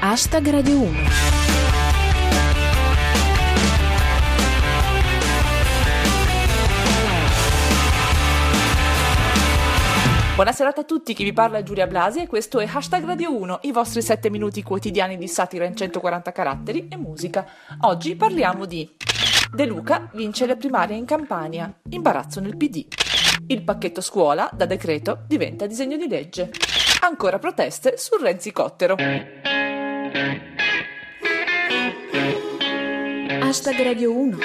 Hashtag Radio 1. Buonasera a tutti, chi vi parla è Giulia Blasi e questo è Hashtag Radio 1, i vostri 7 minuti quotidiani di satira in 140 caratteri e musica. Oggi parliamo di De Luca vince le primarie in Campania, imbarazzo nel PD. Il pacchetto scuola, da decreto, diventa disegno di legge. Ancora proteste su Renzi Cottero. Hashtag Radio 1.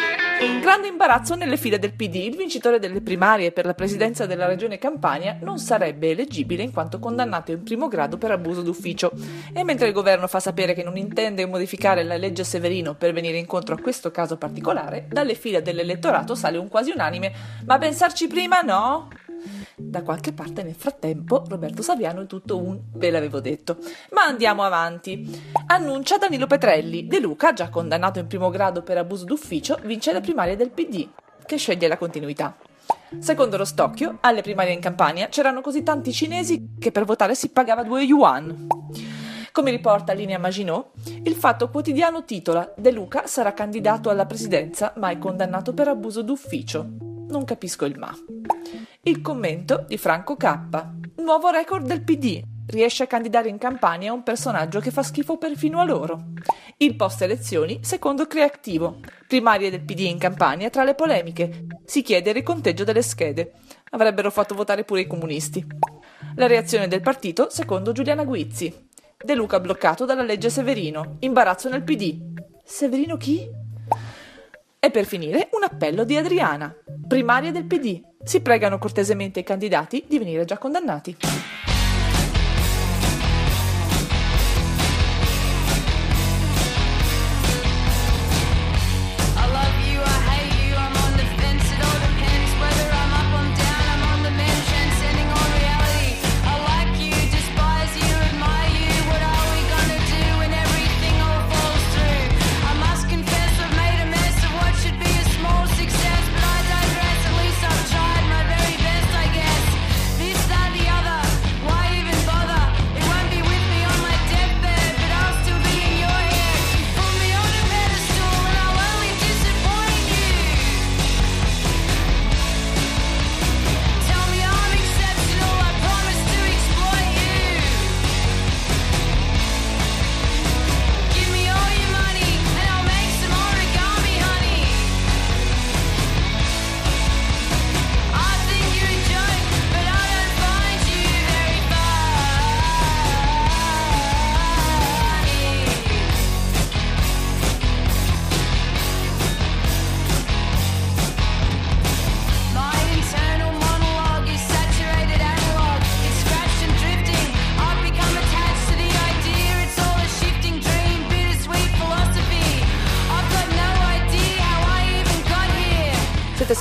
Grande imbarazzo nelle file del PD. Il vincitore delle primarie per la presidenza della regione Campania non sarebbe eleggibile in quanto condannato in primo grado per abuso d'ufficio. E mentre il governo fa sapere che non intende modificare la legge Severino per venire incontro a questo caso particolare, dalle file dell'elettorato sale un quasi unanime: Ma pensarci prima no? Da qualche parte nel frattempo Roberto Saviano è tutto un ve l'avevo detto. Ma andiamo avanti. Annuncia Danilo Petrelli. De Luca, già condannato in primo grado per abuso d'ufficio, vince le primarie del PD, che sceglie la continuità. Secondo lo Stocchio, alle primarie in Campania c'erano così tanti cinesi che per votare si pagava 2 yuan. Come riporta Linea Maginot, il fatto quotidiano titola De Luca sarà candidato alla presidenza ma è condannato per abuso d'ufficio. Non capisco il ma. Il commento di Franco K. Nuovo record del PD. Riesce a candidare in Campania un personaggio che fa schifo perfino a loro. Il post elezioni, secondo Creativo. Primarie del PD in Campania tra le polemiche. Si chiede il riconteggio delle schede. Avrebbero fatto votare pure i comunisti. La reazione del partito, secondo Giuliana Guizzi. De Luca bloccato dalla legge Severino. Imbarazzo nel PD. Severino chi? E per finire un appello di Adriana. Primarie del PD. Si pregano cortesemente i candidati di venire già condannati.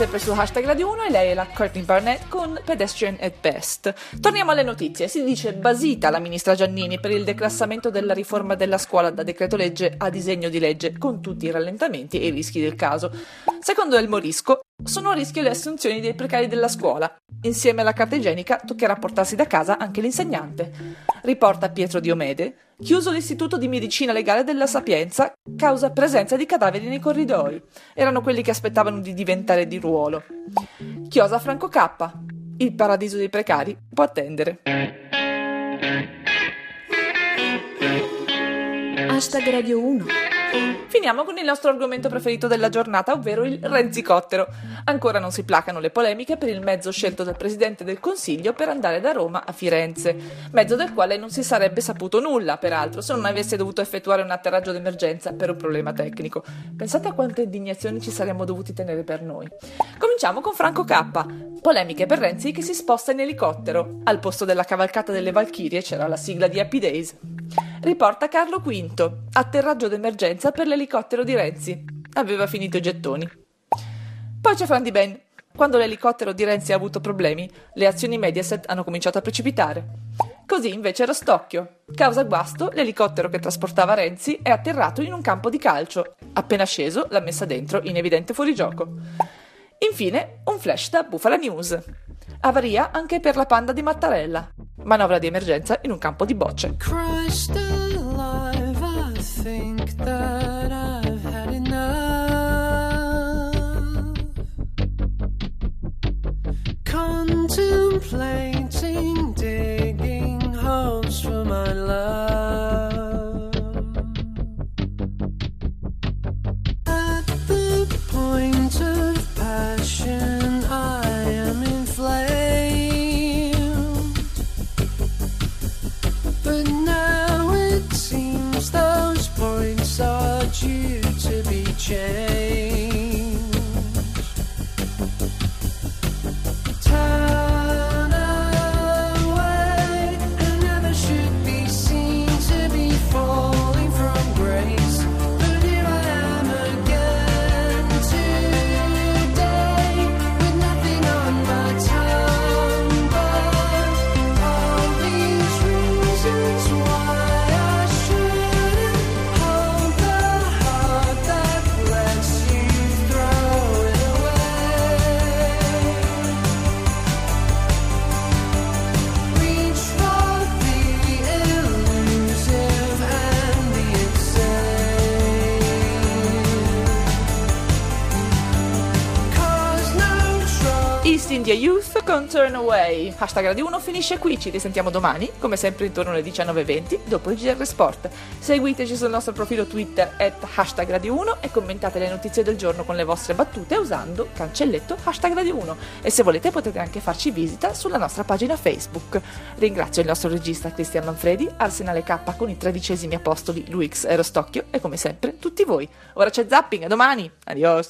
Sempre su hashtag Radio 1 e lei è la Courtney Barnett con Pedestrian at Best. Torniamo alle notizie. Si dice basita la ministra Giannini per il declassamento della riforma della scuola da decreto legge a disegno di legge, con tutti i rallentamenti e i rischi del caso. Secondo El Morisco, sono a rischio le assunzioni dei precari della scuola. Insieme alla carta igienica toccherà portarsi da casa anche l'insegnante. Riporta Pietro Diomede, chiuso l'istituto di medicina legale della Sapienza causa presenza di cadaveri nei corridoi. Erano quelli che aspettavano di diventare di ruolo. Chiosa Franco K. Il paradiso dei precari può attendere. Hashtag Radio 1. Finiamo con il nostro argomento preferito della giornata, ovvero il renzicottero. Ancora non si placano le polemiche per il mezzo scelto dal Presidente del Consiglio per andare da Roma a Firenze, mezzo del quale non si sarebbe saputo nulla, peraltro, se non avesse dovuto effettuare un atterraggio d'emergenza per un problema tecnico. Pensate a quante indignazioni ci saremmo dovuti tenere per noi. Cominciamo con Franco K. Polemiche per Renzi che si sposta in elicottero. Al posto della cavalcata delle Valchirie c'era la sigla di Happy Days. Riporta Carlo V. Atterraggio d'emergenza per l'elicottero di Renzi. Aveva finito i gettoni. Poi c'è Fran Di Ben. Quando l'elicottero di Renzi ha avuto problemi, le azioni Mediaset hanno cominciato a precipitare. Così invece era Stocchio. Causa guasto, l'elicottero che trasportava Renzi è atterrato in un campo di calcio. Appena sceso, l'ha messa dentro in evidente fuorigioco. Infine, un flash da Bufala News. Avaria anche per la panda di Mattarella. Manovra di emergenza in un campo di bocce. Contemplating digging India Youth con Turn Away. Hashtag Radio 1 finisce qui, ci risentiamo domani, come sempre intorno alle 19.20, dopo il GR Sport. Seguiteci sul nostro profilo Twitter at hashtag Radio 1 e commentate le notizie del giorno con le vostre battute usando cancelletto hashtag Radio 1. E se volete potete anche farci visita sulla nostra pagina Facebook. Ringrazio il nostro regista Cristian Manfredi, Arsenale K con i tredicesimi apostoli Luix Rostocchio e come sempre tutti voi. Ora c'è zapping, a domani! Adios!